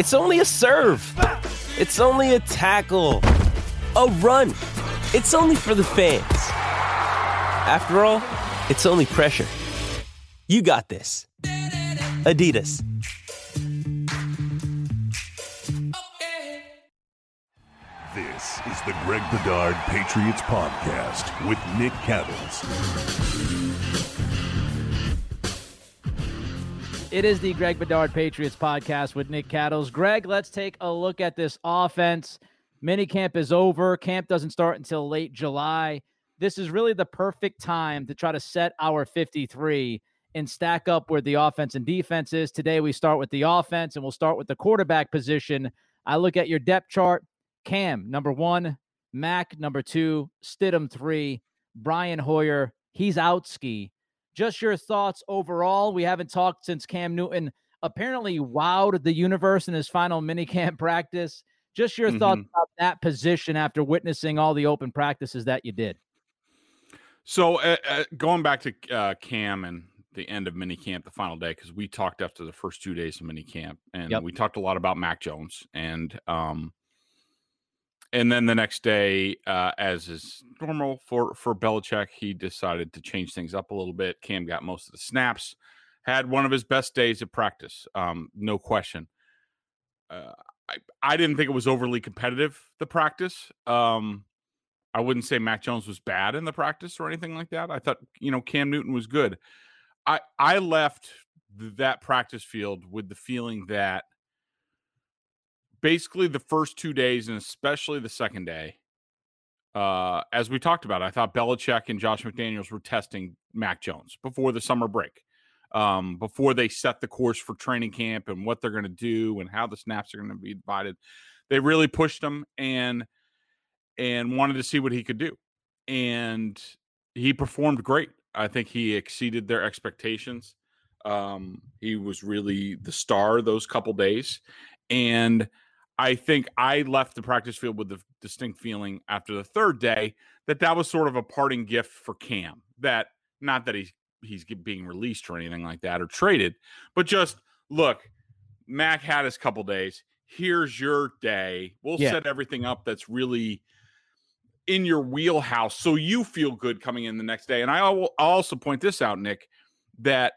It's only a serve. It's only a tackle, a run. It's only for the fans. After all, it's only pressure. You got this. Adidas. This is the Greg Bedard Patriots Podcast with Nick Cattles. It is the Greg Bedard Patriots podcast with Nick Cattles. Greg, let's take a look at this offense. Minicamp is over. Camp doesn't start until late July. This is really the perfect time to try to set our 53 and stack up where the offense and defense is. Today, we start with the offense and we'll start with the quarterback position. I look at your depth chart Cam, number one, Mac, number two, Stidham, three, Brian Hoyer, he's out ski. Just your thoughts overall. We haven't talked since Cam Newton apparently wowed the universe in his final minicamp practice. Just your thoughts Mhm. about that position after witnessing all the open practices that you did. So uh, uh, going back to uh, Cam and the end of minicamp, the final day, because we talked after the first two days of minicamp, and Yep. we talked a lot about Mac Jones, and um, and then the next day, uh, as is normal for for Belichick, he decided to change things up a little bit. Cam got most of the snaps, had one of his best days of practice, um, no question. Uh, I I didn't think it was overly competitive the practice. Um, I wouldn't say Mac Jones was bad in the practice or anything like that. I thought, you know, Cam Newton was good. I I left th- that practice field with the feeling that basically the first two days and especially the second day, uh, as we talked about, I thought Belichick and Josh McDaniels were testing Mac Jones before the summer break, um, before they set the course for training camp and what they're going to do and how the snaps are going to be divided. They really pushed him and and wanted to see what he could do. And he performed great. I think he exceeded their expectations. Um, he was really the star those couple days. And I think I left the practice field with the distinct feeling after the third day that that was sort of a parting gift for Cam. That not that he's he's being released or anything like that or traded, but just look, Mac had his couple days. Here's your day. We'll Yeah. set everything up that's really in your wheelhouse so you feel good coming in the next day. And I I'll also point this out, Nick, that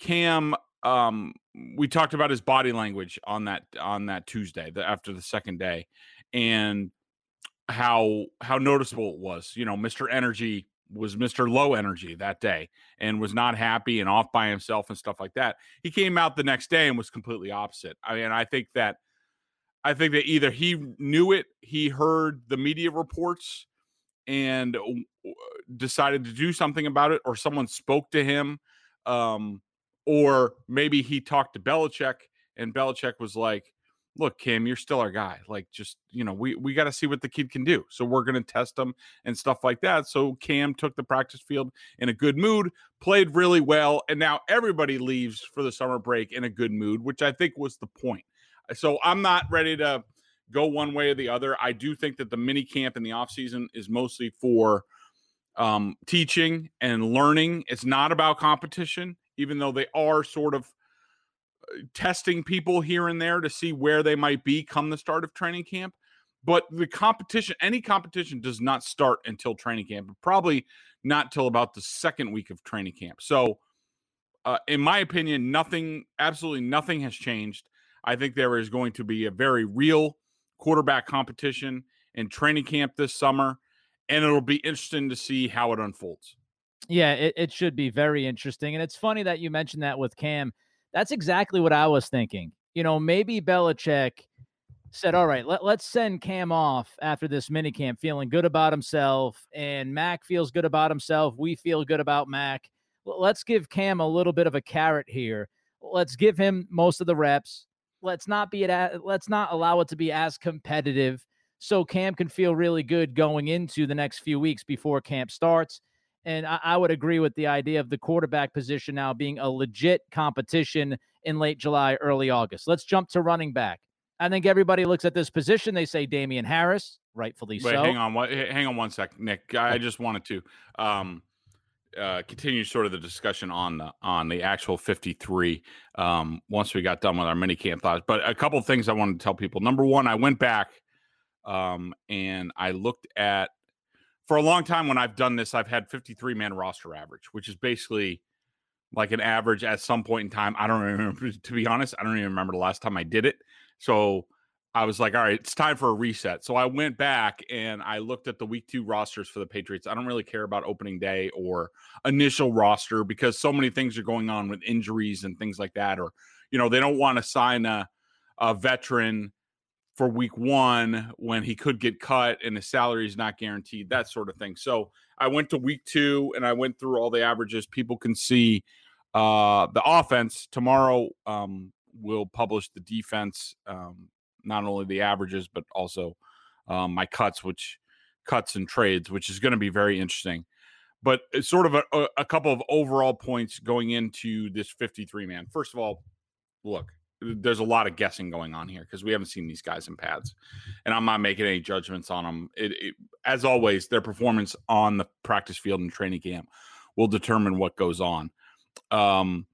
Cam um we talked about his body language on that on that Tuesday, the, after the second day, and how how noticeable it was. You know, Mr. Energy was Mr. Low Energy that day and was not happy and off by himself and stuff like that. He came out the next day and was completely opposite. I mean, I think that I think that either he knew it, he heard the media reports and decided to do something about it, or someone spoke to him, um, or maybe he talked to Belichick and Belichick was like, "Look, Kim, you're still our guy. Like, just you know, we we got to see what the kid can do. So we're going to test him and stuff like that." So Cam took the practice field in a good mood, played really well, and now everybody leaves for the summer break in a good mood, which I think was the point. So I'm not ready to go one way or the other. I do think that the mini camp in the off season is mostly for um, teaching and learning. It's not about competition, even though they are sort of uh, testing people here and there to see where they might be come the start of training camp. But the competition, any competition, does not start until training camp. Probably not till about the second week of training camp. So, uh, in my opinion, nothing, absolutely nothing has changed. I think there is going to be a very real quarterback competition in training camp this summer, and it'll be interesting to see how it unfolds. Yeah, it, it should be very interesting. And it's funny that you mentioned that with Cam. That's exactly what I was thinking. You know, maybe Belichick said, "All right, let, let's send Cam off after this minicamp, feeling good about himself, and Mac feels good about himself. We feel good about Mac. Let's give Cam a little bit of a carrot here. Let's give him most of the reps. Let's not be at. Let's not allow it to be as competitive, so Cam can feel really good going into the next few weeks before camp starts." And I, I would agree with the idea of the quarterback position now being a legit competition in late July, early August. Let's jump to running back. I think everybody looks at this position. They say Damien Harris, rightfully so. Wait, so. hang on. What? Hang on one sec, Nick. I just wanted to um, uh, continue sort of the discussion on the on the actual 53. Um, once we got done with our mini camp thoughts, but a couple of things I wanted to tell people. Number one, I went back um, and I looked at for a long time when I've done this, I've had 53 man roster average, which is basically like an average at some point in time. I don't remember to be honest. I don't even remember the last time I did it. So I was like, all right, it's time for a reset. So I went back and I looked at the week two rosters for the Patriots. I don't really care about opening day or initial roster because so many things are going on with injuries and things like that. Or, you know, they don't want to sign a, a veteran for week one when he could get cut and his salary is not guaranteed, that sort of thing. So I went to week two and I went through all the averages. People can see uh, the offense tomorrow. Um, we'll publish the defense, um, not only the averages, but also um, my cuts, which cuts and trades, which is going to be very interesting. But it's sort of a, a, a couple of overall points going into this 53 man. First of all, look, there's a lot of guessing going on here because we haven't seen these guys in pads, and I'm not making any judgments on them. It, it, as always, their performance on the practice field and training camp will determine what goes on. Um,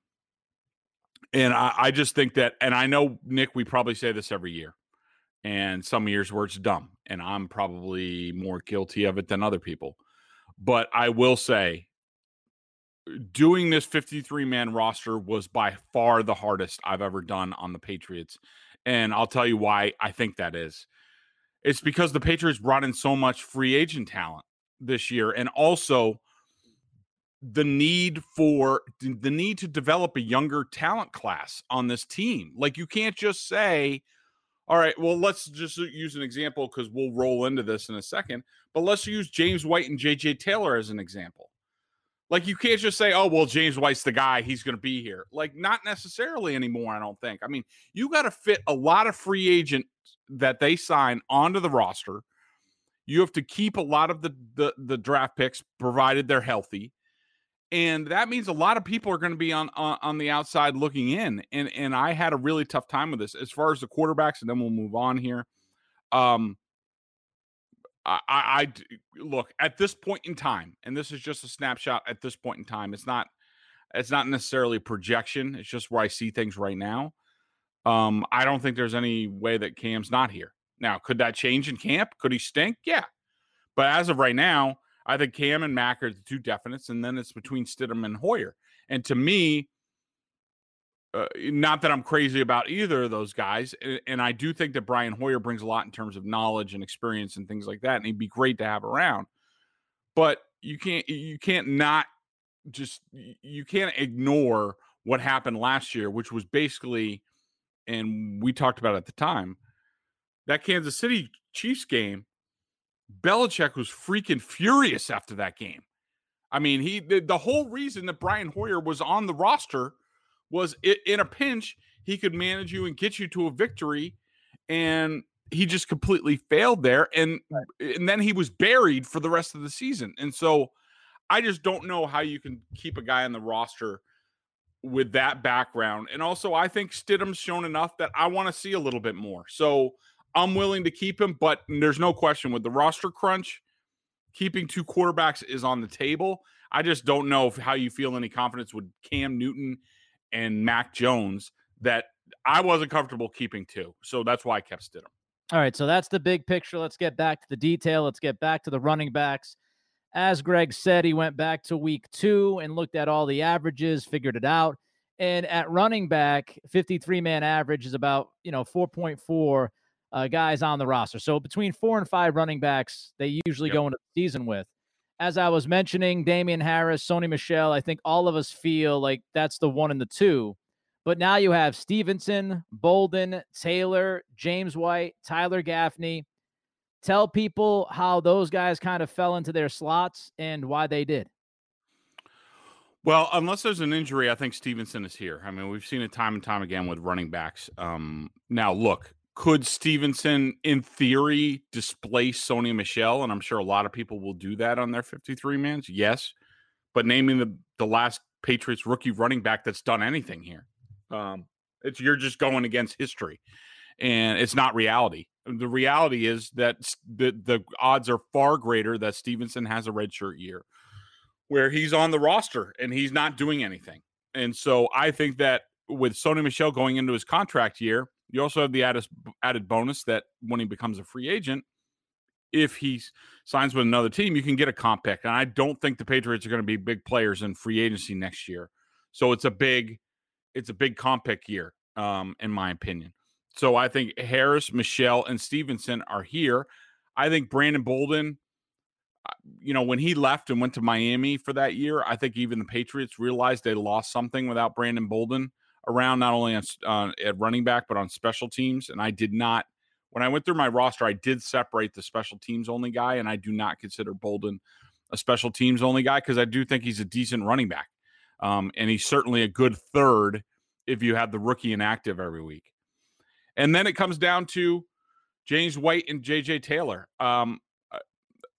and I, I just think that, and I know Nick, we probably say this every year, and some years where it's dumb, and I'm probably more guilty of it than other people. But I will say, doing this 53 man roster was by far the hardest I've ever done on the Patriots. And I'll tell you why I think that is. It's because the Patriots brought in so much free agent talent this year and also the need for the need to develop a younger talent class on this team. Like you can't just say, all right, well, let's just use an example because we'll roll into this in a second. But let's use James White and JJ Taylor as an example. Like you can't just say, "Oh, well, James White's the guy; he's going to be here." Like not necessarily anymore. I don't think. I mean, you got to fit a lot of free agents that they sign onto the roster. You have to keep a lot of the the, the draft picks, provided they're healthy, and that means a lot of people are going to be on, on on the outside looking in. And and I had a really tough time with this as far as the quarterbacks, and then we'll move on here. Um, I, I, look at this point in time, and this is just a snapshot at this point in time. It's not, it's not necessarily projection. It's just where I see things right now. Um, I don't think there's any way that Cam's not here. Now, could that change in camp? Could he stink? Yeah, but as of right now, I think Cam and Mac are the two definites, and then it's between Stidham and Hoyer. And to me, uh, not that I'm crazy about either of those guys, and, and I do think that Brian Hoyer brings a lot in terms of knowledge and experience and things like that, and he'd be great to have around. But you can't you can't not just you can't ignore what happened last year, which was basically, and we talked about at the time, that Kansas City Chiefs game. Belichick was freaking furious after that game. I mean, he the, the whole reason that Brian Hoyer was on the roster was i in a pinch he could manage you and get you to a victory, and he just completely failed there, and and then he was buried for the rest of the season. And so, I just don't know how you can keep a guy on the roster with that background. And also, I think Stidham's shown enough that I want to see a little bit more. So I'm willing to keep him, but there's no question with the roster crunch, keeping two quarterbacks is on the table. I just don't know if, how you feel any confidence with Cam Newton and Mac Jones that I wasn't comfortable keeping two. So that's why I kept Stidham. All right, so that's the big picture. Let's get back to the detail. Let's get back to the running backs. As Greg said, he went back to week two and looked at all the averages, figured it out. And at running back, 53 man average is about, you know, 4.4 uh, guys on the roster. So between four and five running backs, they usually Yep. go into the season with. As I was mentioning, Damien Harris, Sony Michel, I think all of us feel like that's the one and the two. But now you have Stevenson, Bolden, Taylor, James White, Tyler Gaffney. Tell people how those guys kind of fell into their slots and why they did. Well, unless there's an injury, I think Stevenson is here. I mean, we've seen it time and time again with running backs. Um, now, look, could Stevenson, in theory, displace Sony Michel? And I'm sure a lot of people will do that on their 53 mans. Yes. But naming the, the last Patriots rookie running back that's done anything here, um, it's you're just going against history, and it's not reality. The reality is that the the odds are far greater that Stevenson has a redshirt year, where he's on the roster and he's not doing anything. And so I think that with Sony Michel going into his contract year, you also have the added added bonus that when he becomes a free agent, if he signs with another team, you can get a comp pick. And I don't think the Patriots are going to be big players in free agency next year. So it's a big it's a big comp pick year, um, in my opinion. So I think Harris, Michel, and Stevenson are here. I think Brandon Bolden, uh, you know, when he left and went to Miami for that year, I think even the Patriots realized they lost something without Brandon Bolden around, not only on uh, at running back but on special teams. And I did not, when I went through my roster, I did separate the special teams only guy, and I do not consider Bolden a special teams only guy because I do think he's a decent running back. Um, and he's certainly a good third if you have the rookie inactive every week. And then it comes down to James White and JJ Taylor. Um,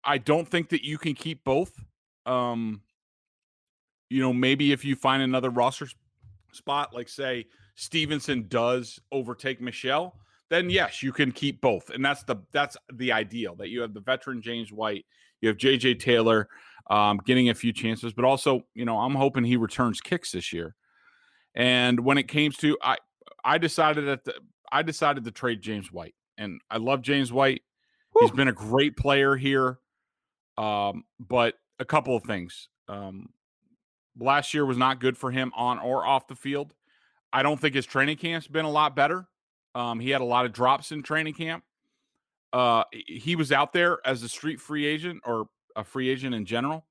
I don't think that you can keep both. Um, you know, maybe if you find another roster spot, like say Stevenson does overtake Michel, then yes, you can keep both. And that's the that's the ideal that you have the veteran James White, you have JJ Taylor um, getting a few chances, but also, you know, I'm hoping he returns kicks this year. And when it came to I I decided that the, I decided to trade James White. And I love James White. Whew. He's been a great player here. Um, but a couple of things. Um, last year was not good for him on or off the field. I don't think his training camp's been a lot better. Um, he had a lot of drops in training camp. Uh, he was out there as a street free agent or a free agent in general.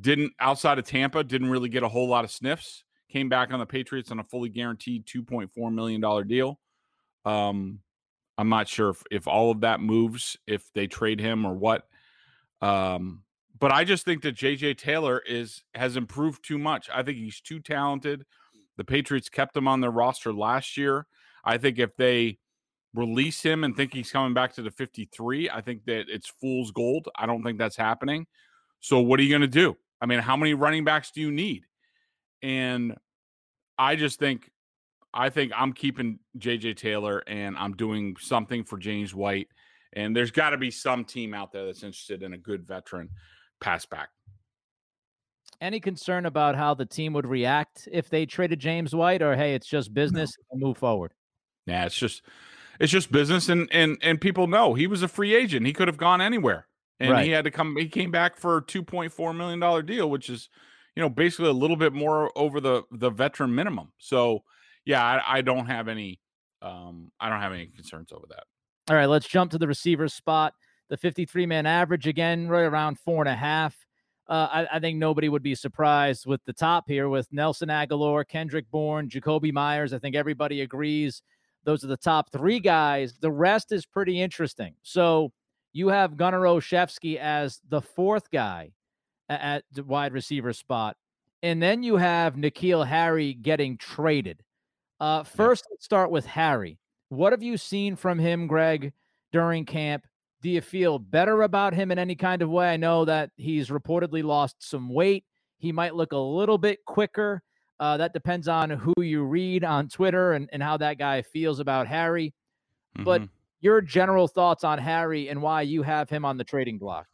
Didn't outside of Tampa, didn't really get a whole lot of sniffs. Came back on the Patriots on a fully guaranteed $2.4 million deal. Um, I'm not sure if, if all of that moves, if they trade him or what. Um, but I just think that JJ Taylor is has improved too much. I think he's too talented. The Patriots kept him on their roster last year. I think if they release him and think he's coming back to the 53, I think that it's fool's gold. I don't think that's happening. So what are you going to do? I mean, how many running backs do you need? And I just think I think I'm keeping JJ Taylor and I'm doing something for James White. And there's got to be some team out there that's interested in a good veteran pass back. Any concern about how the team would react if they traded James White, or hey, it's just business no. and move forward? Yeah, it's just it's just business, and and and people know he was a free agent. He could have gone anywhere, and right. he had to come. He came back for a two point four million dollar deal, which is you know basically a little bit more over the the veteran minimum. So yeah, I, I don't have any um I don't have any concerns over that. All right, let's jump to the receiver spot. The 53 man average again, right around four and a half. Uh, I, I, think nobody would be surprised with the top here with Nelson Agholor, Kendrick Bourne, Jakobi Meyers. I think everybody agrees those are the top three guys. The rest is pretty interesting. So you have Gunnar Olszewski as the fourth guy at the wide receiver spot. And then you have N'Keal Harry getting traded. Uh, first, let's start with Harry. What have you seen from him, Greg, during camp? Do you feel better about him in any kind of way? I know that he's reportedly lost some weight. He might look a little bit quicker. Uh, that depends on who you read on Twitter and, and how that guy feels about Harry. Mm-hmm. But your general thoughts on Harry and why you have him on the trading block.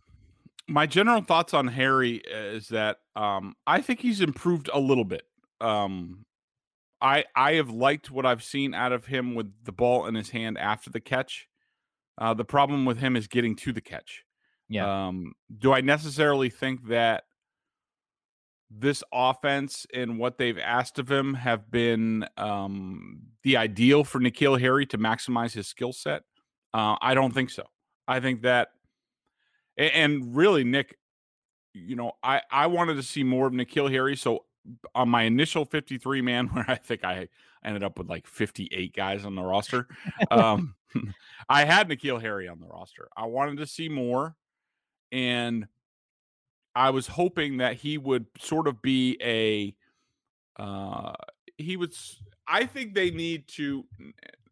My general thoughts on Harry is that um, I think he's improved a little bit. Um, I I have liked what I've seen out of him with the ball in his hand after the catch. Uh, the problem with him is getting to the catch. Yeah. Um, do I necessarily think that this offense and what they've asked of him have been um, the ideal for N'Keal Harry to maximize his skill set? Uh, I don't think so. I think that, and really, Nick, you know, I I wanted to see more of N'Keal Harry. So on my initial 53 man, where I think I ended up with like 58 guys on the roster. Um, I had N'Keal Harry on the roster. I wanted to see more, and I was hoping that he would sort of be a. Uh, he would. I think they need to,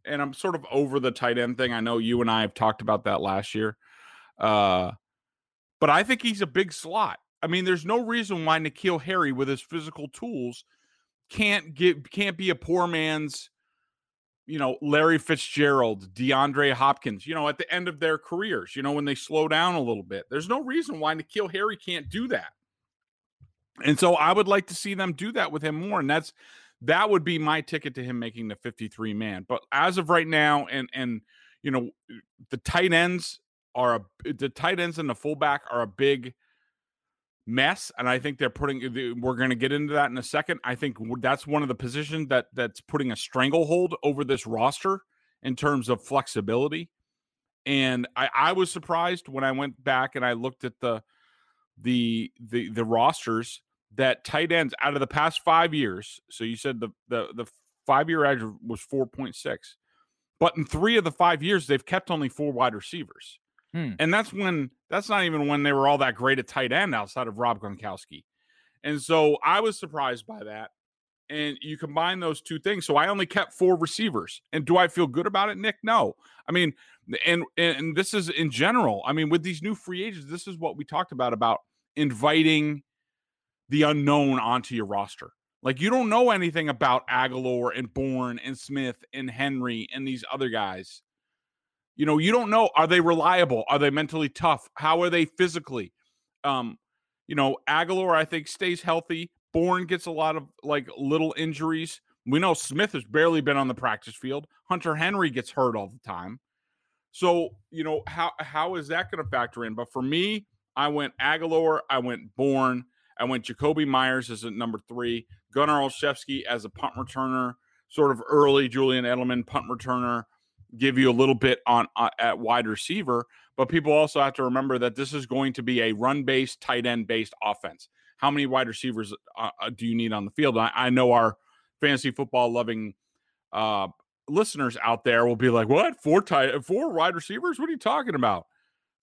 and I'm sort of over the tight end thing. I know you and I have talked about that last year. Uh, but I think he's a big slot. I mean, there's no reason why N'Keal Harry, with his physical tools, can't get can't be a poor man's, you know, Larry Fitzgerald, DeAndre Hopkins. You know, at the end of their careers, you know, when they slow down a little bit, there's no reason why N'Keal Harry can't do that. And so I would like to see them do that with him more, and that's that would be my ticket to him making the 53 man. But as of right now, and and you know, the tight ends are a the tight ends and the fullback are a big mess and i think they're putting we're going to get into that in a second. I think that's one of the positions that that's putting a stranglehold over this roster in terms of flexibility. And i i was surprised when i went back and i looked at the the the the rosters that tight ends out of the past five years so you said the the the five year average was 4.6 but in three of the five years they've kept only four wide receivers Hmm. and that's when that's not even when they were all that great at tight end outside of Rob Gronkowski. And so I was surprised by that. And you combine those two things. So I only kept four receivers. And do I feel good about it, Nick? No. I mean, and and this is in general. I mean, with these new free agents, this is what we talked about about inviting the unknown onto your roster. Like you don't know anything about Agholor and Bourne and Smith and Henry and these other guys. You know, you don't know are they reliable? Are they mentally tough? How are they physically? Um, you know, Agholor I think stays healthy. Bourne gets a lot of like little injuries. We know Smith has barely been on the practice field. Hunter Henry gets hurt all the time. So, you know, how how is that going to factor in? But for me, I went Agholor, I went Bourne, I went Jakobi Meyers as a number three, Gunnar Olszewski as a punt returner, sort of early Julian Edelman punt returner give you a little bit on uh, at wide receiver, but people also have to remember that this is going to be a run-based, tight end-based offense. How many wide receivers uh, uh do you need on the field? I, I know our fantasy football loving uh, listeners out there will be like, "What? Four tight, four wide receivers? What are you talking about?"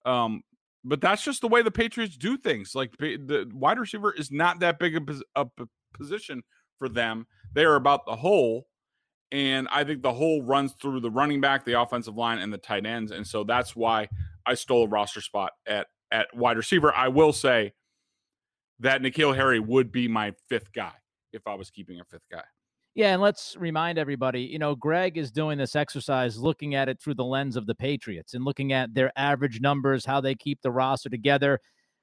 Um, but that's just the way the Patriots do things. Like the wide receiver is not that big a, a position for them. They are about the whole and I think the whole runs through the running back, the offensive line, and the tight ends. And so that's why I stole a roster spot at at wide receiver. I will say that N'Keal Harry would be my fifth guy if I was keeping a fifth guy. Yeah, and let's remind everybody, you know, Greg is doing this exercise looking at it through the lens of the Patriots and looking at their average numbers, how they keep the roster together.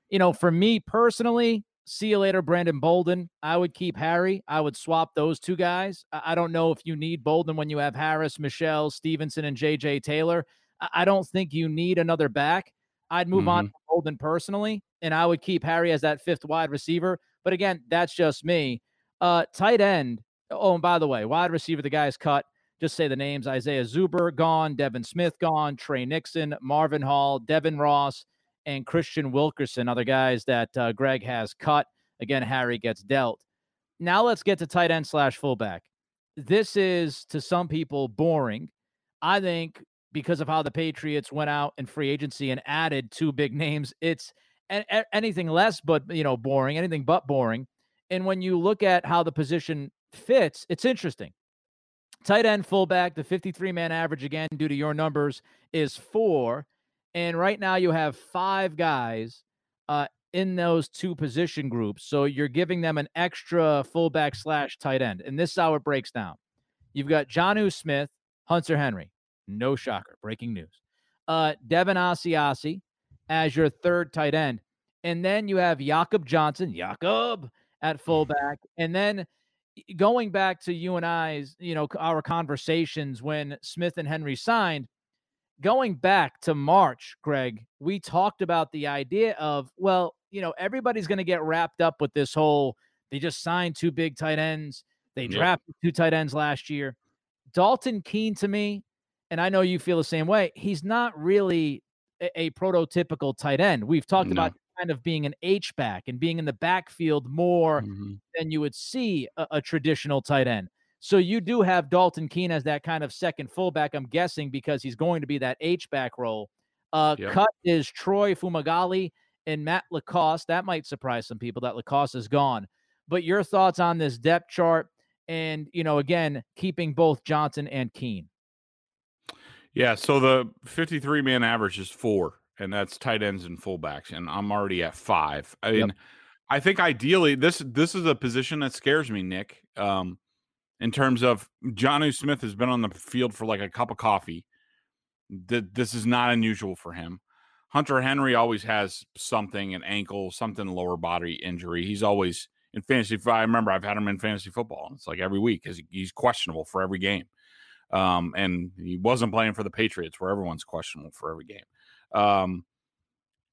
You know, for me personally, See you later, Brandon Bolden. I would keep Harry. I would swap those two guys. I don't know if you need Bolden when you have Harris, Michel, Stevenson, and JJ Taylor. I don't think you need another back. I'd move mm-hmm. on to Bolden personally, and I would keep Harry as that fifth wide receiver. But again, that's just me. Uh, tight end. Oh, and by the way, wide receiver, the guy's cut. Just say the names Isaiah Zuber gone, Devin Smith gone, Tre Nixon, Marvin Hall, Devin Ross, and Kristian Wilkerson, other guys that uh, Greg has cut. Again, Harry gets dealt. Now let's get to tight end slash fullback. This is to some people boring. I think because of how the Patriots went out in free agency and added two big names, it's anything less but you know boring, anything but boring. And when you look at how the position fits, it's interesting. Tight end, fullback, the 53 man average again, due to your numbers, is four. And right now you have five guys uh, in those two position groups. So you're giving them an extra fullback slash tight end. And this is how it breaks down. You've got Jonnu Smith, Hunter Henry. No shocker. Breaking news. Uh, Devin Asiasi as your third tight end. And then you have Jakob Johnson, Jakob at fullback. And then going back to you and I's, you know, our conversations when Smith and Henry signed – going back to March, Greg, we talked about the idea of, well, you know, everybody's going to get wrapped up with this whole they just signed two big tight ends. They yep. drafted two tight ends last year. Dalton Keene to me, and I know you feel the same way, he's not really a, a prototypical tight end. We've talked no. about kind of being an H back and being in the backfield more Mhm. than you would see a, a traditional tight end. So you do have Dalton Keene as that kind of second fullback, I'm guessing, because he's going to be that H back role. Uh, Yep. Cut is Troy Fumagalli and Matt LaCosse. That might surprise some people that LaCosse is gone. But your thoughts on this depth chart and, you know, again, keeping both Johnson and Keene. Yeah, so the 53 man average is four, and that's tight ends and fullbacks, and I'm already at five. I Yep. mean, I think ideally this this is a position that scares me, Nick. Um, in terms of Jonnu Smith has been on the field for like a cup of coffee. Th- This is not unusual for him. Hunter Henry always has something, an ankle, something lower body injury. He's always in fantasy. I remember I've had him in fantasy football. It's like every week because he's questionable for every game. Um, and he wasn't playing for the Patriots, where everyone's questionable for every game. Um,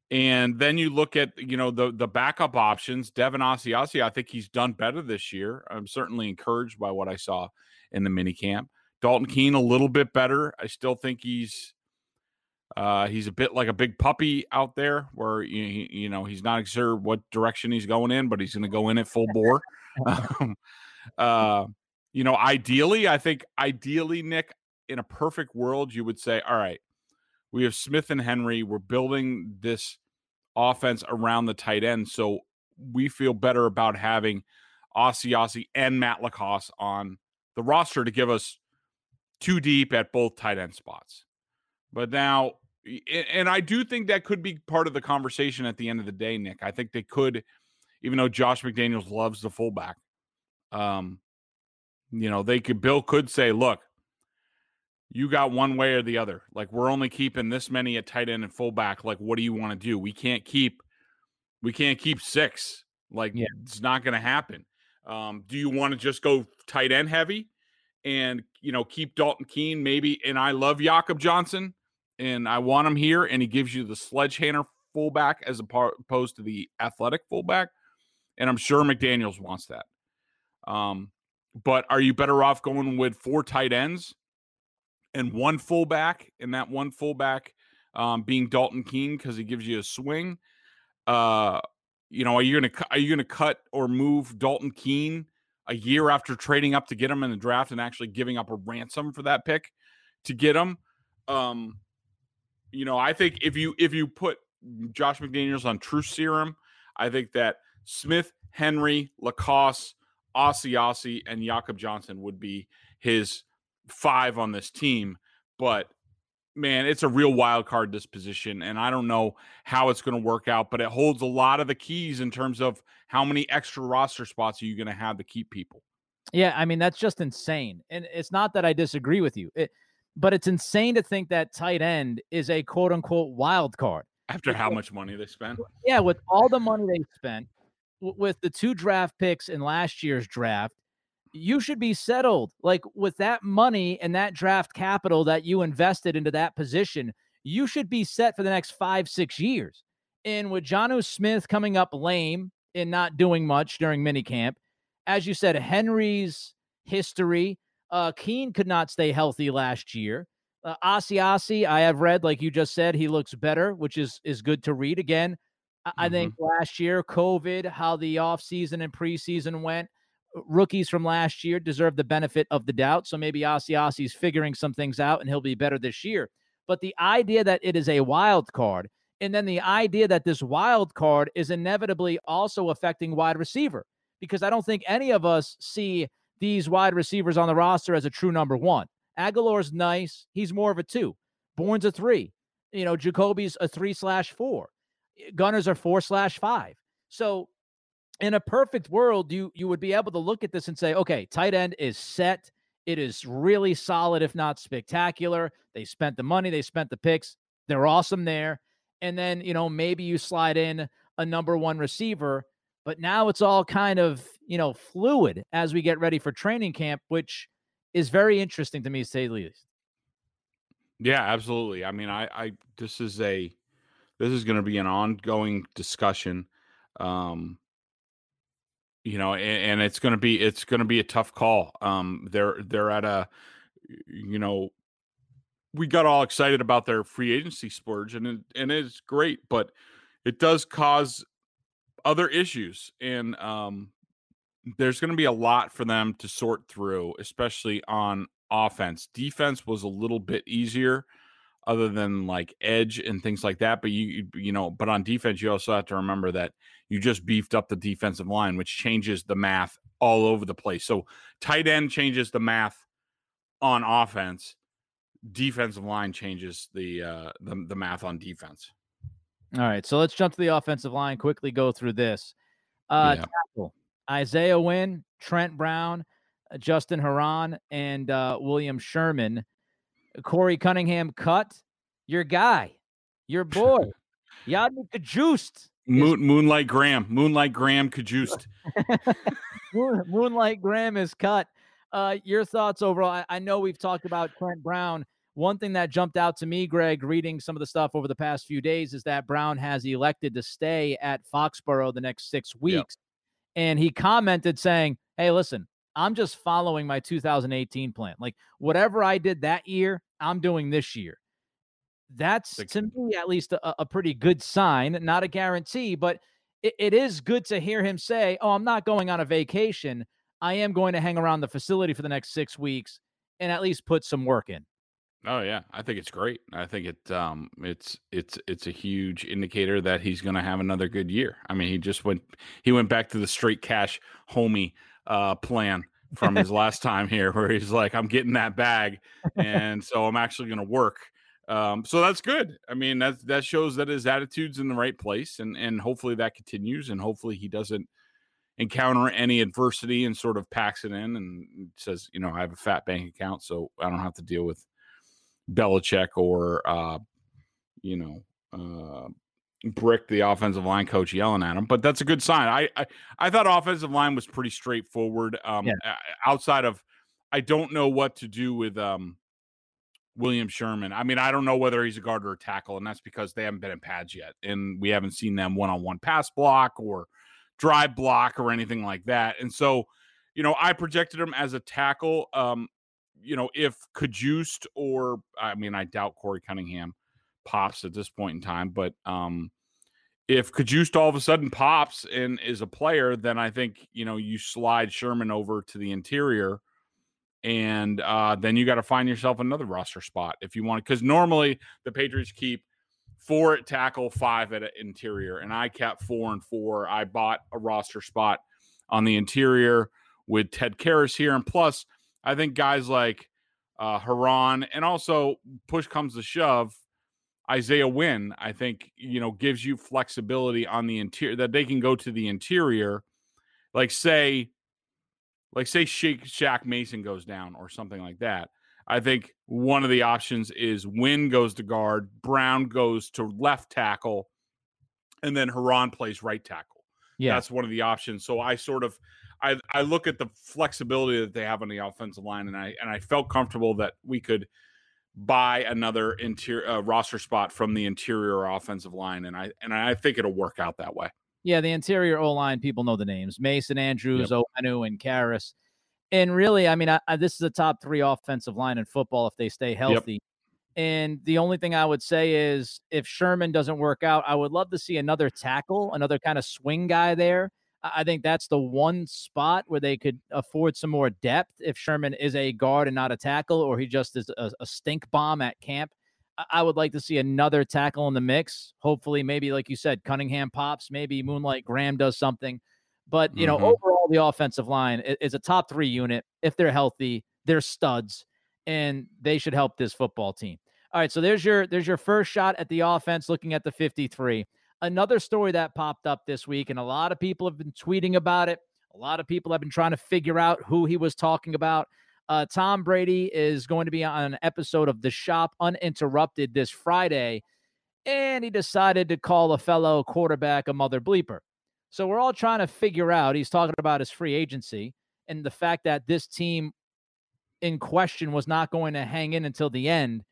and then you look at you know the the backup options. Devin Asiasi, I think he's done better this year. I'm certainly encouraged by what I saw in the mini camp. Dalton Keene a little bit better. I still think he's uh, he's a bit like a big puppy out there, where you, you know he's not sure what direction he's going in, but he's going to go in at full bore. um, uh, you know, ideally, I think ideally, Nick, in a perfect world, you would say, all right, we have Smith and Henry. We're building this offense around the tight end, so we feel better about having Aussie and Matt LaCosse on the roster to give us two deep at both tight end spots. But now, and I do think that could be part of the conversation at the end of the day, Nick. I think they could, even though Josh McDaniels loves the fullback, um, you know, they could, Bill could say, look, you got one way or the other. Like, we're only keeping this many at tight end and fullback. Like, what do you want to do? We can't keep, we can't keep six. Like, Yeah. it's not going to happen. Um, do you want to just go tight end heavy and, you know, keep Dalton Keene maybe? And I love Jakob Johnson and I want him here. And he gives you the sledgehammer fullback as opposed to the athletic fullback. And I'm sure McDaniels wants that. Um, but are you better off going with four tight ends and one fullback, and that one fullback um, being Dalton Keene because he gives you a swing? Uh, you know, are you gonna are you gonna cut or move Dalton Keene a year after trading up to get him in the draft and actually giving up a ransom for that pick to get him? Um, you know, I think if you if you put Josh McDaniels on True Serum, I think that Smith, Henry, LaCosse, Aussie Aussie, and Jakob Johnson would be his five on this team. But man, it's a real wild card this position, and I don't know how it's going to work out. But it holds a lot of the keys in terms of how many extra roster spots are you going to have to keep people. Yeah, I mean that's just insane. And it's not that I disagree with you. It, but it's insane to think that tight end is a quote unquote wild card. After how much money they spent, Yeah, with all the money they spent, with the two draft picks in last year's draft, you should be settled. Like with that money and that draft capital that you invested into that position, you should be set for the next five, six years. And with Jonnu Smith coming up lame and not doing much during minicamp, as you said, Henry's history, uh, Keene could not stay healthy last year. Uh, Asiasi, I have read, like you just said, he looks better, which is is good to read. Again, I, I think last year, COVID, how the offseason and preseason went, rookies from last year deserve the benefit of the doubt. So maybe Asiasi's figuring some things out and he'll be better this year. But the idea that it is a wild card, and then the idea that this wild card is inevitably also affecting wide receiver, because I don't think any of us see these wide receivers on the roster as a true number one. Agholor's nice. He's more of a two. Bourne's a three. You know, Jakobi's a three slash four. Gunners are four slash five. So in a perfect world, you you would be able to look at this and say, okay, tight end is set. It is really solid, if not spectacular. They spent the money, they spent the picks. They're awesome there. And then, you know, maybe you slide in a number one receiver, but now it's all kind of, you know, fluid as we get ready for training camp, which is very interesting to me, to say the least. Yeah, absolutely. I mean, I, I this is a this is going to be an ongoing discussion. Um, you know, and, and it's going to be it's going to be a tough call. Um, they're they're at a, you know, we got all excited about their free agency splurge, and it, and it's great, but it does cause other issues, and um, there's going to be a lot for them to sort through, especially on offense. Defense was a little bit easier, other than like edge and things like that. But you you know, but on defense, you also have to remember that you just beefed up the defensive line, which changes the math all over the place. So tight end changes the math on offense. Defensive line changes the uh the, the math on defense. All right, so let's jump to the offensive line. Quickly go through this. Uh, Yeah. tackle Isaiah Wynn, Trent Brown, Justin Herron, and uh, William Sherman. Corey Cunningham cut your guy, your boy, Yodny Cajuste. Moon, Moonlight Graham, Moonlight Graham Cajuste. Moon, Moonlight Graham is cut. Uh, your thoughts overall? I, I know we've talked about Trent Brown. One thing that jumped out to me, Greg, reading some of the stuff over the past few days, is that Brown has elected to stay at Foxborough the next six weeks. And he commented saying, Hey, listen, I'm just following my 2018 plan. Like whatever I did that year, I'm doing this year. That's to me at least a, a pretty good sign, not a guarantee, but it, it is good to hear him say, Oh, I'm not going on a vacation. I am going to hang around the facility for the next six weeks and at least put some work in. Oh yeah, I think it's great. I think it um it's it's it's a huge indicator that he's going to have another good year. I mean, he just went he went back to the straight cash homie uh plan from his last time here where he's like I'm getting that bag and so I'm actually going to work. Um so that's good. I mean, that that shows that his attitude's in the right place and and hopefully that continues and hopefully he doesn't encounter any adversity and sort of packs it in and says, you know, I have a fat bank account so I don't have to deal with Belichick or uh, you know uh, Brick, the offensive line coach, yelling at him. But that's a good sign. I I, I thought offensive line was pretty straightforward. Um, Yeah. outside of, I don't know what to do with um, William Sherman. I mean, I don't know whether he's a guard or a tackle, and that's because they haven't been in pads yet, and we haven't seen them one on one pass block or drive block or anything like that. And so, you know, I projected him as a tackle. Um, you know, if Cajuste or I mean, I doubt Corey Cunningham pops at this point in time, but um, if Cajuste all of a sudden pops and is a player, then I think you know you slide Sherman over to the interior, and uh, then you got to find yourself another roster spot if you want. Because normally the Patriots keep four at tackle, five at interior, and I kept four and four. I bought a roster spot on the interior with Ted Karras here, and plus I think guys like uh, Herron and also push comes to shove, Isaiah Wynn, I think, you know, gives you flexibility on the interior that they can go to the interior. Like say, like say Shake Shaq Mason goes down or something like that. I think one of the options is Wynn goes to guard, Brown goes to left tackle, and then Herron plays right tackle Yeah. that's one of the options. So I sort of I I look at the flexibility that they have on the offensive line, and I and I felt comfortable that we could buy another interior uh, roster spot from the interior offensive line, and I and I think it'll work out that way. Yeah, the interior O line, people know the names Mason Andrews, Onwenu, and Karras. And really, I mean, I, I, this is a top three offensive line in football if they stay healthy. And the only thing I would say is if Sherman doesn't work out, I would love to see another tackle, another kind of swing guy there. I think that's the one spot where they could afford some more depth if Sherman is a guard and not a tackle, or he just is a, a stink bomb at camp. I- would like to see another tackle in the mix. Hopefully, maybe like you said, Cunningham pops, maybe Moonlight Graham does something. But you know, Mhm. overall, the offensive line is a top three unit. If they're healthy, they're studs, and they should help this football team. All right, so there's your there's your first shot at the offense. Looking at the 53. Another story that popped up this week, and a lot of people have been tweeting about it. A lot of people have been trying to figure out who he was talking about. Uh, Tom Brady is going to be on an episode of The Shop Uninterrupted this Friday, and he decided to call a fellow quarterback a mother bleeper. So we're all trying to figure out. He's talking about his free agency and the fact that this team in question was not going to hang in until the end.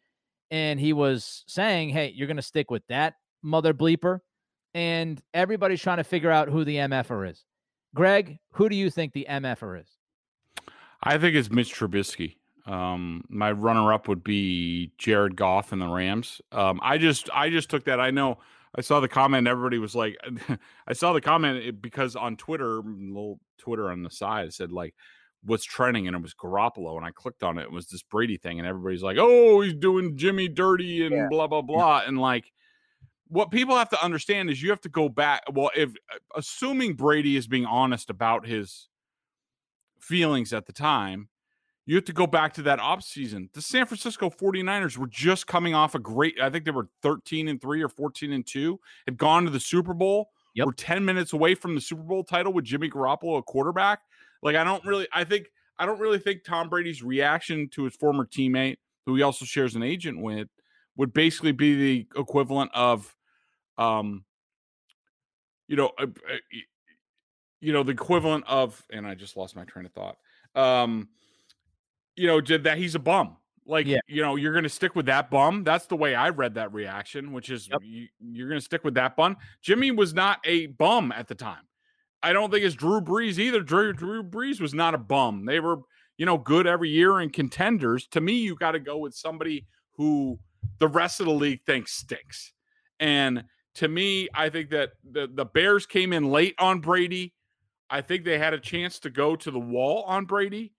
And he was saying, hey, you're going to stick with that mother bleeper. And everybody's trying to figure out who the MFer is. Greg, who do you think the MFer is? I think it's Mitch Trubisky. Um, my runner-up would be Jared Goff and the Rams. Um, I just I just took that. I know I saw the comment. Everybody was like, I saw the comment because on Twitter, mm, little Twitter on the side said like, "What's trending?" and it was Garoppolo, and I clicked on it. It was this Brady thing, and everybody's like, "Oh, he's doing Jimmy dirty and blah blah blah," and like. What people have to understand is you have to go back. Well, if uh, assuming Brady is being honest about his feelings at the time, you have to go back to that off season. The San Francisco 49ers were just coming off a great, I think they were 13 and 3 or 14 and 2, had gone to the Super Bowl. Yep. Were 10 minutes away from the Super Bowl title with Jimmy Garoppolo, a quarterback. Like, I don't really, I think, I don't really think Tom Brady's reaction to his former teammate, who he also shares an agent with, would basically be the equivalent of, um, you know, uh, you know, the equivalent of, and I just lost my train of thought. Um, you know, did that he's a bum. Like, Yeah. you know, you're going to stick with that bum. That's the way I read that reaction, which is Yep. you, you're going to stick with that bum. Jimmy was not a bum at the time. I don't think it's Drew Brees either. Drew, Drew Brees was not a bum. They were, you know, good every year and contenders. To me, you got to go with somebody who the rest of the league thinks stinks. And to me, I think that the, the Bears came in late on Brady. I think they had a chance to go to the wall on Brady.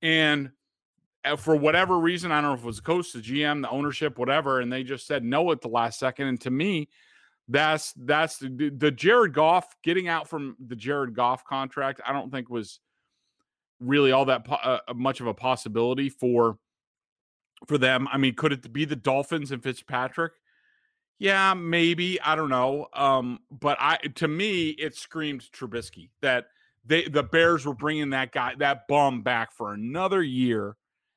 And uh, for whatever reason, I don't know if it was the coach, the GM, the ownership, whatever, and they just said no at the last second. And to me, that's that's the, the Jared Goff getting out from the Jared Goff contract. I don't think was really all that po- uh, much of a possibility for for them. I mean, could it be the Dolphins and Fitzpatrick? Yeah, maybe. I don't know. Um, but I to me, it screamed Trubisky that they the Bears were bringing that guy that bum back for another year,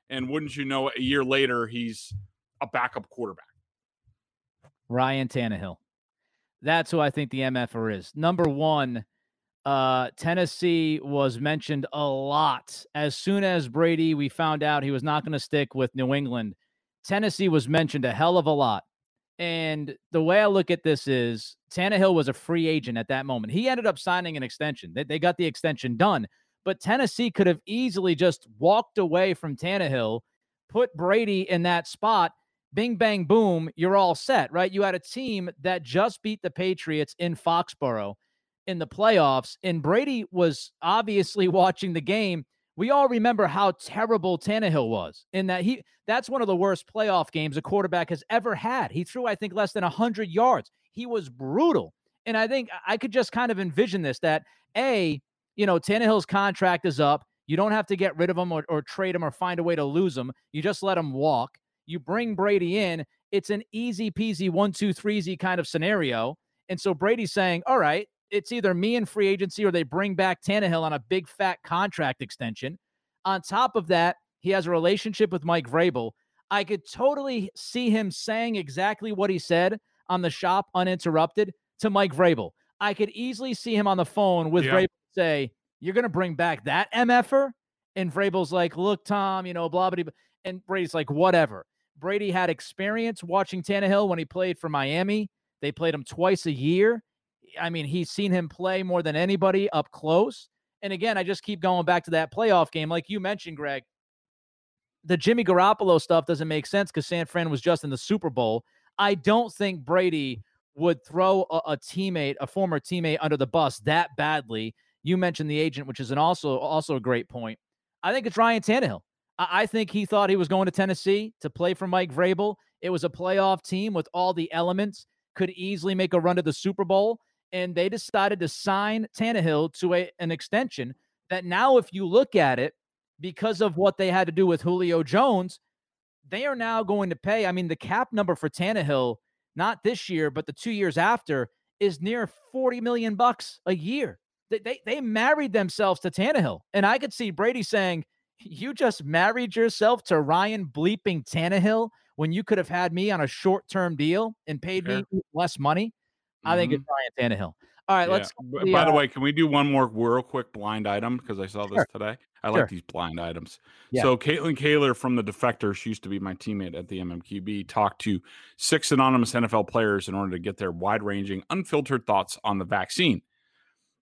and wouldn't you know, a year later he's a backup quarterback. Ryan Tannehill. That's who I think the MFR is. Number one, uh, Tennessee was mentioned a lot. As soon as Brady, we found out he was not going to stick with New England, Tennessee was mentioned a hell of a lot. And the way I look at this is Tannehill was a free agent at that moment. He ended up signing an extension. They, they got the extension done. But Tennessee could have easily just walked away from Tannehill, put Brady in that spot, bing, bang, boom, you're all set, right? You had a team that just beat the Patriots in Foxborough in the playoffs, and Brady was obviously watching the game. We all remember how terrible Tannehill was in that he that's one of the worst playoff games a quarterback has ever had. He threw, I think, less than 100 yards. He was brutal. And I think I could just kind of envision this that A, you know, Tannehill's contract is up. You don't have to get rid of him or, or trade him or find a way to lose him. You just let him walk. You bring Brady in. It's an easy peasy one, two, three Z kind of scenario. And so Brady's saying, all right, it's either me in free agency or they bring back Tannehill on a big fat contract extension. On top of that, he has a relationship with Mike Vrabel. I could totally see him saying exactly what he said on the shop uninterrupted to Mike Vrabel. I could easily see him on the phone with Yeah. Vrabel say, You're going to bring back that MFer? And Vrabel's like, Look, Tom, you know, blah, blah, blah. And Brady's like, Whatever. Brady had experience watching Tannehill when he played for Miami. They played him twice a year. I mean, he's seen him play more than anybody up close. And again, I just keep going back to that playoff game. Like you mentioned, Greg, the Jimmy Garoppolo stuff doesn't make sense because San Fran was just in the Super Bowl. I don't think Brady would throw a, a teammate, a former teammate, under the bus that badly. You mentioned the agent, which is an also also a great point. I think it's Ryan Tannehill. I, I think he thought he was going to Tennessee to play for Mike Vrabel. It was a playoff team with all the elements, could easily make a run to the Super Bowl, and they decided to sign Tannehill to a, an extension that now, if you look at it, because of what they had to do with Julio Jones, they are now going to pay. I mean, the cap number for Tannehill, not this year, but the two years after, is near 40 million bucks a year. They, they, they married themselves to Tannehill. And I could see Brady saying, You just married yourself to Ryan bleeping Tannehill when you could have had me on a short term deal and paid me less money. I think it's Ryan Tannehill. All right, Yeah. let's. The, By the uh, way, can we do one more real quick blind item because I saw this Sure. today? I Sure. like these blind items. Yeah. So Kalyn Kahler from the Defector, she used to be my teammate at the MMQB, talked to six anonymous NFL players in order to get their wide-ranging, unfiltered thoughts on the vaccine.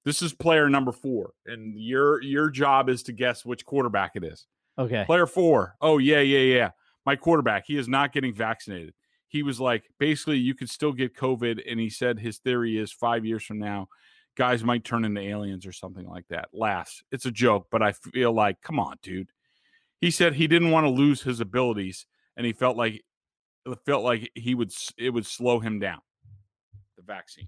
This is player number four, and your your job is to guess which quarterback it is. Okay. Player four. Oh, yeah, yeah, yeah. My quarterback. He is not getting vaccinated. He was like, basically, you could still get COVID. And he said his theory is five years from now, guys might turn into aliens or something like that. Laughs. It's a joke, but I feel like, come on, dude. He said he didn't want to lose his abilities, and he felt like it felt like he would it would slow him down. The vaccine.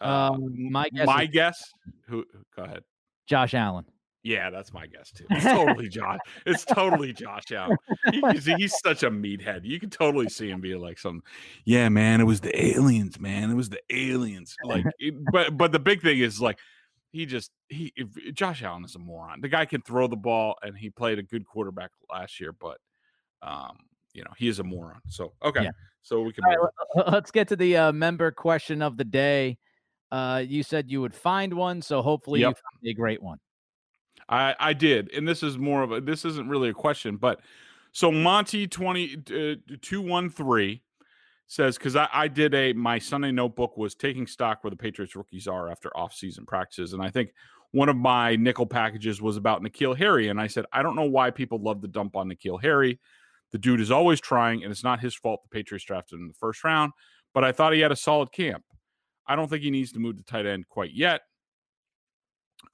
Uh, Um, my guess my is guess. Who? Go ahead. Josh Allen. Yeah, that's my guess too. It's totally Josh. It's totally Josh Allen. He, he's, such a meathead. You can totally see him be like some. Yeah, man, it was the aliens, man. It was the aliens. Like, it- but but the big thing is like he just he if, Josh Allen is a moron. The guy can throw the ball and he played a good quarterback last year, but um, you know he is a moron. So okay, Yeah. so we can. Right, move on. let- let's get to the uh, member question of the day. Uh, you said you would find one, so hopefully you Yep. found a great one. I I did, and this is more of a this isn't really a question, but so Monty twenty uh, two one three says because I, I did a my Sunday notebook was taking stock where the Patriots rookies are after off season practices, and I think one of my nickel packages was about N'Keal Harry, and I said I don't know why people love to dump on N'Keal Harry. The dude is always trying, and it's not his fault the Patriots drafted him in the first round. But I thought he had a solid camp. I don't think he needs to move to tight end quite yet.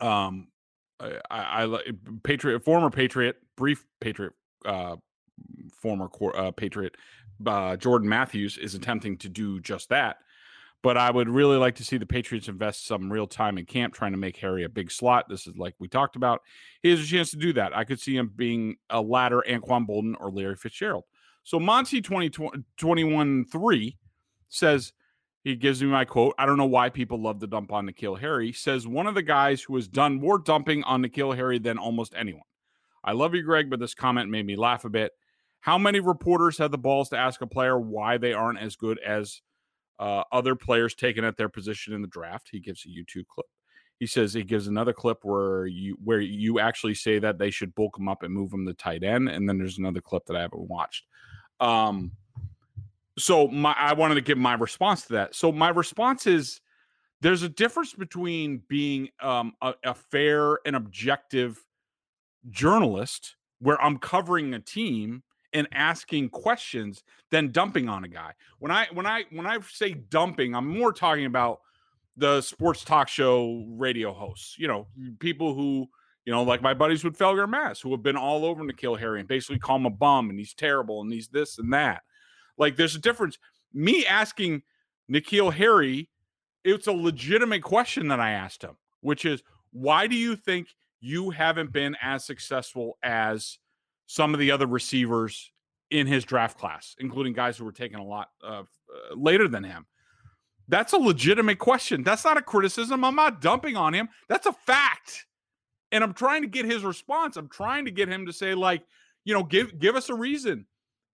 Um, I, I, I Patriot, former Patriot, brief Patriot, uh, former uh, Patriot, uh, Jordan Matthews is attempting to do just that. But I would really like to see the Patriots invest some real time in camp trying to make Harry a big slot. This is like we talked about. He has a chance to do that. I could see him being a ladder Anquan Boldin or Larry Fitzgerald. So Monty 20, 21 3 says, he gives me my quote. I don't know why people love to dump on N'Keal Harry. Says one of the guys who has done more dumping on N'Keal Harry than almost anyone. I love you, Greg, but this comment made me laugh a bit. How many reporters have the balls to ask a player why they aren't as good as uh, other players taken at their position in the draft? He gives a YouTube clip. He says he gives another clip where you where you actually say that they should bulk him up and move him to tight end, and then there's another clip that I haven't watched. Um, so my I wanted to give my response to that. So my response is there's a difference between being um, a, a fair and objective journalist where I'm covering a team and asking questions than dumping on a guy. When I when I when I say dumping, I'm more talking about the sports talk show radio hosts. You know, people who you know, like my buddies with Felger Mazz, who have been all over N'Keal Harry and basically call him a bum and he's terrible and he's this and that. Like, there's a difference. Me asking N'Keal Harry, it's a legitimate question that I asked him, which is, why do you think you haven't been as successful as some of the other receivers in his draft class, including guys who were taken a lot uh, later than him? That's a legitimate question. That's not a criticism. I'm not dumping on him. That's a fact. And I'm trying to get his response. I'm trying to get him to say, like, you know, give give us a reason.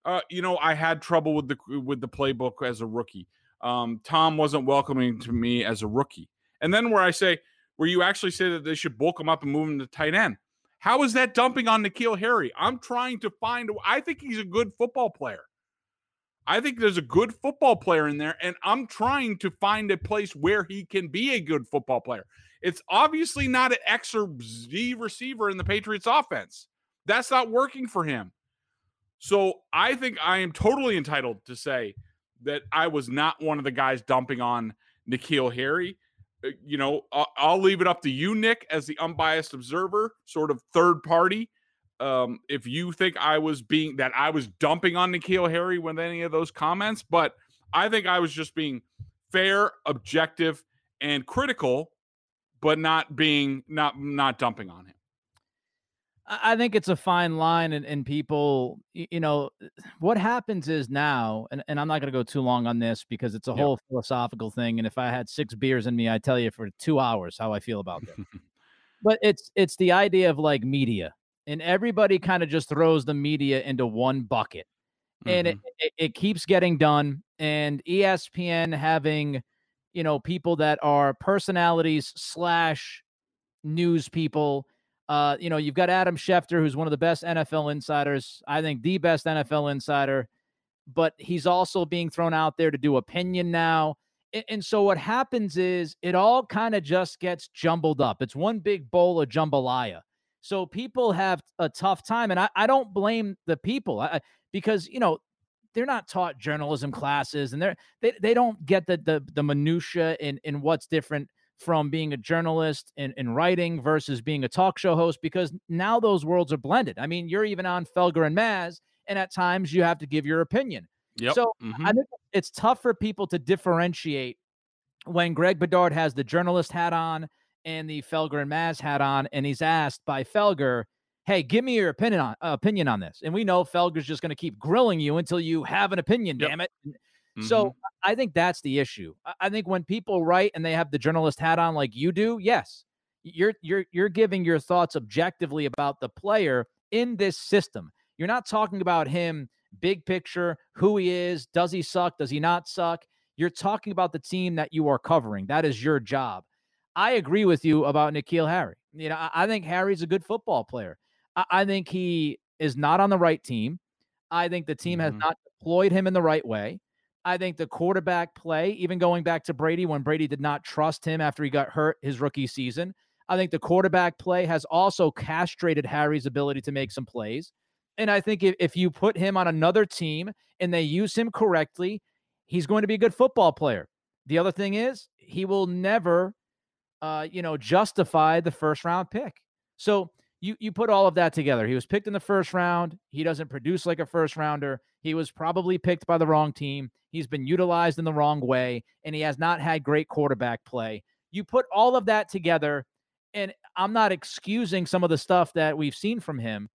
Uh, you know, I had trouble with the with the playbook as a rookie. Um, Tom wasn't welcoming to me as a rookie. And then where I say, where you actually say that they should bulk him up and move him to tight end. How is that dumping on N'Keal Harry? I'm trying to find. I think he's a good football player. I think there's a good football player in there, and I'm trying to find a place where he can be a good football player. It's obviously not an X or Z receiver in the Patriots offense. That's not working for him. So I think I am totally entitled to say that I was not one of the guys dumping on N'Keal Harry. Uh, You know, I'll, leave it up to you, Nick, as the unbiased observer, sort of third party. Um, if you think I was being that I was dumping on N'Keal Harry with any of those comments, but I think I was just being fair, objective, and critical, but not being not not dumping on him. I think it's a fine line, and, and people, you know, what happens is now, and, and I'm not going to go too long on this because it's a Yeah. whole philosophical thing. And if I had six beers in me, I'd tell you for two hours how I feel about this. but it's it's the idea of like media, and everybody kind of just throws the media into one bucket, and it, Mhm. it it keeps getting done. And ESPN having, you know, people that are personalities slash news people. Uh, you know, you've got Adam Schefter, who's one of the best NFL insiders. I think the best NFL insider, but he's also being thrown out there to do opinion now. A- And so what happens is it all kind of just gets jumbled up. It's one big bowl of jambalaya. So people have a tough time. And I, I don't blame the people I- because, you know, they're not taught journalism classes and they're they, they don't get the the, the minutia in in what's different from being a journalist and, and writing versus being a talk show host because now those worlds are blended. I mean, you're even on Felger and Mazz, and at times you have to give your opinion. Yep. So Mhm. I think it's tough for people to differentiate when Greg Bedard has the journalist hat on and the Felger and Mazz hat on, and he's asked by Felger, "Hey, give me your opinion on uh, opinion on this." And we know Felger's just going to keep grilling you until you have an opinion. Yep. Damn it! Mhm. So I think that's the issue. I- think when people write and they have the journalist hat on like you do, yes, you're you're you're giving your thoughts objectively about the player in this system. You're not talking about him big picture, who he is, does he suck, does he not suck? You're talking about the team that you are covering. That is your job. I agree with you about N'Keal Harry. You know, I, think Harry's a good football player. I, I think he is not on the right team. I think the team has Mhm. not deployed him in the right way. I think the quarterback play, even going back to Brady when Brady did not trust him after he got hurt his rookie season, I think the quarterback play has also castrated Harry's ability to make some plays. And I think if, if you put him on another team and they use him correctly, he's going to be a good football player. The other thing is he will never, uh, you know, justify the first round pick. So you you put all of that together. He was picked in the first round. He doesn't produce like a first rounder. He was probably picked by the wrong team. He's been utilized in the wrong way, and he has not had great quarterback play. You put all of that together, and I'm not excusing some of the stuff that we've seen from him.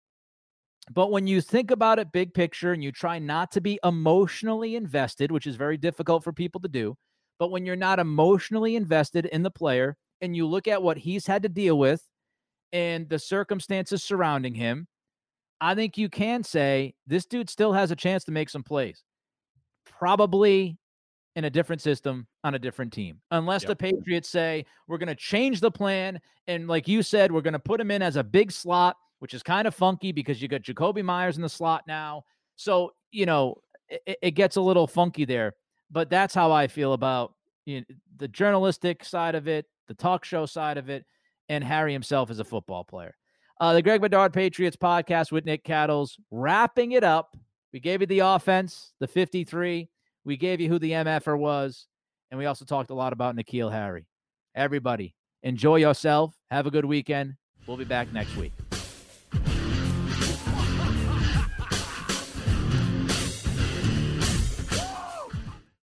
But when you think about it big picture and you try not to be emotionally invested, which is very difficult for people to do, but when you're not emotionally invested in the player and you look at what he's had to deal with and the circumstances surrounding him, I think you can say this dude still has a chance to make some plays. Probably in a different system on a different team. Unless the Patriots say we're going to change the plan and like you said we're going to put him in as a big slot, which is kind of funky because you got Jakobi Meyers in the slot now. So, you know, it, it gets a little funky there, but that's how I feel about you know, the journalistic side of it, the talk show side of it, and Harry himself as a football player. Uh, the Greg Bedard Patriots podcast with Nick Cattles, wrapping it up. We gave you the offense, the 53. We gave you who the MFer was, and we also talked a lot about Nikhil Harry. Everybody, enjoy yourself. Have a good weekend. We'll be back next week.